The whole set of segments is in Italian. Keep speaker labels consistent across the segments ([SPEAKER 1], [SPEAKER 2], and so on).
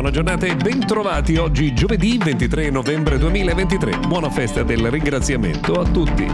[SPEAKER 1] buona giornata e bentrovati oggi giovedì 23 novembre 2023. Buona festa del ringraziamento a tutti.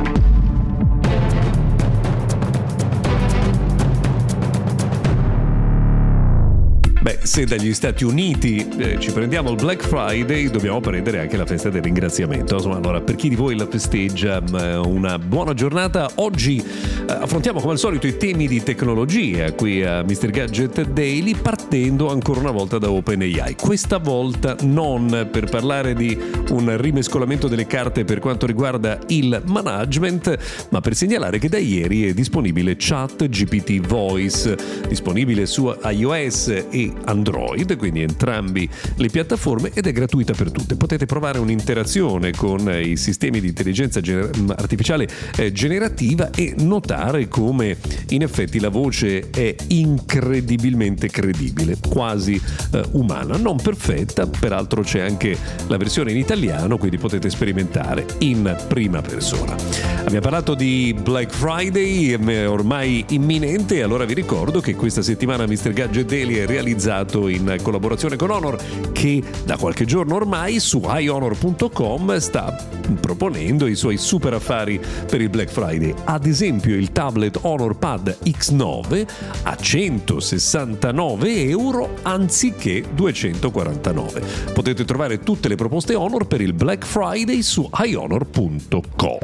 [SPEAKER 1] Beh, se dagli Stati Uniti eh, ci prendiamo il Black Friday, dobbiamo prendere anche la festa del ringraziamento. Insomma, allora, per chi di voi la festeggia, mm, una buona giornata. Oggi affrontiamo come al solito i temi di tecnologia qui a Mr. Gadget Daily, partendo ancora una volta da OpenAI. Questa volta non per parlare di un rimescolamento delle carte per quanto riguarda il management, ma per segnalare che da ieri è disponibile Chat GPT Voice, disponibile su iOS e Android, quindi entrambi le piattaforme ed è gratuita per tutte. Potete provare un'interazione con i sistemi di intelligenza gener- artificiale eh, generativa e notare come in effetti la voce è incredibilmente credibile, quasi eh, umana, non perfetta, peraltro c'è anche la versione in italiano, quindi potete sperimentare in prima persona. Abbiamo parlato di Black Friday, ormai imminente, allora vi ricordo che questa settimana Mr. Gadget Daily è realizzato in collaborazione con Honor che da qualche giorno ormai su iHonor.com sta proponendo i suoi super affari per il Black Friday. Ad esempio il tablet Honor Pad X9 a 169 euro anziché 249. Potete trovare tutte le proposte Honor per il Black Friday su iHonor.com.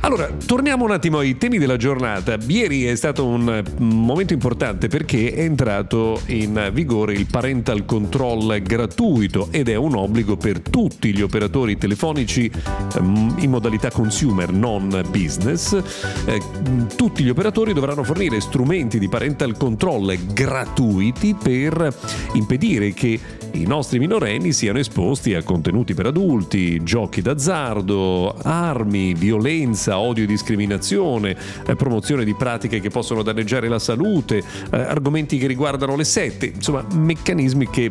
[SPEAKER 1] Allora, torniamo un attimo ai temi della giornata. Ieri è stato un momento importante perché è entrato in vigore il parental control gratuito ed è un obbligo per tutti gli operatori telefonici ehm, in modalità consumer, non business. Eh, tutti gli operatori dovranno fornire strumenti di parental control gratuiti per impedire che i nostri minorenni siano esposti a contenuti per adulti, giochi d'azzardo, armi, violenza, odio e discriminazione, eh, promozione di pratiche che possono danneggiare la salute, eh, argomenti che riguardano le sette, insomma meccanismi che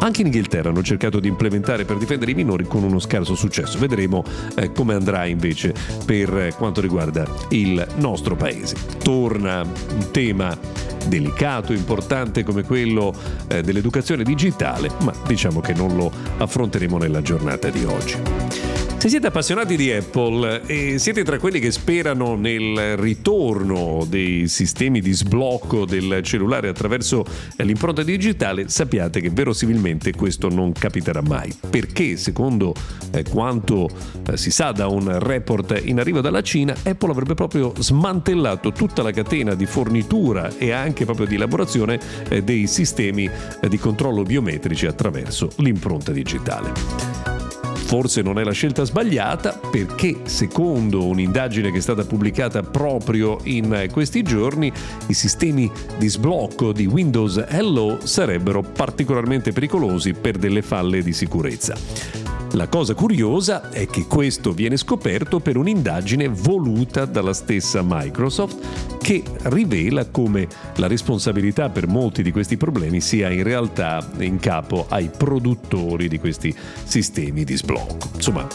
[SPEAKER 1] anche in Inghilterra hanno cercato di implementare per difendere i minori con uno scarso successo. Vedremo eh, come andrà invece per quanto riguarda il nostro paese. Torna un tema delicato, importante come quello eh, dell'educazione digitale, ma diciamo che non lo affronteremo nella giornata di oggi. Se siete appassionati di Apple e siete tra quelli che sperano nel ritorno dei sistemi di sblocco del cellulare attraverso l'impronta digitale, sappiate che verosimilmente questo non capiterà mai. Perché, secondo eh, quanto eh, si sa da un report in arrivo dalla Cina, Apple avrebbe proprio smantellato tutta la catena di fornitura e anche proprio di elaborazione eh, dei sistemi di controllo biometrici attraverso l'impronta digitale. Forse non è la scelta sbagliata perché, secondo un'indagine che è stata pubblicata proprio in questi giorni, i sistemi di sblocco di Windows Hello sarebbero particolarmente pericolosi per delle falle di sicurezza. La cosa curiosa è che questo viene scoperto per un'indagine voluta dalla stessa Microsoft che rivela come la responsabilità per molti di questi problemi sia in realtà in capo ai produttori di questi sistemi di sblocco. Insomma,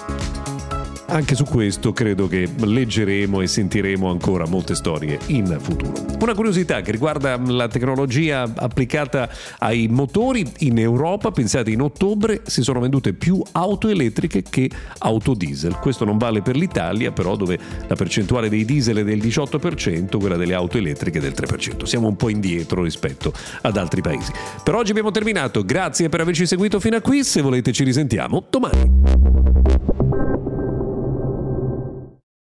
[SPEAKER 1] anche su questo credo che leggeremo e sentiremo ancora molte storie in futuro. Una curiosità che riguarda la tecnologia applicata ai motori in Europa, pensate in ottobre si sono vendute più auto elettriche che auto diesel. Questo non vale per l'Italia, però dove la percentuale dei diesel è del 18%, quella delle auto elettriche del 3%. Siamo un po' indietro rispetto ad altri paesi. Per oggi abbiamo terminato, grazie per averci seguito fino a qui, se volete ci risentiamo domani.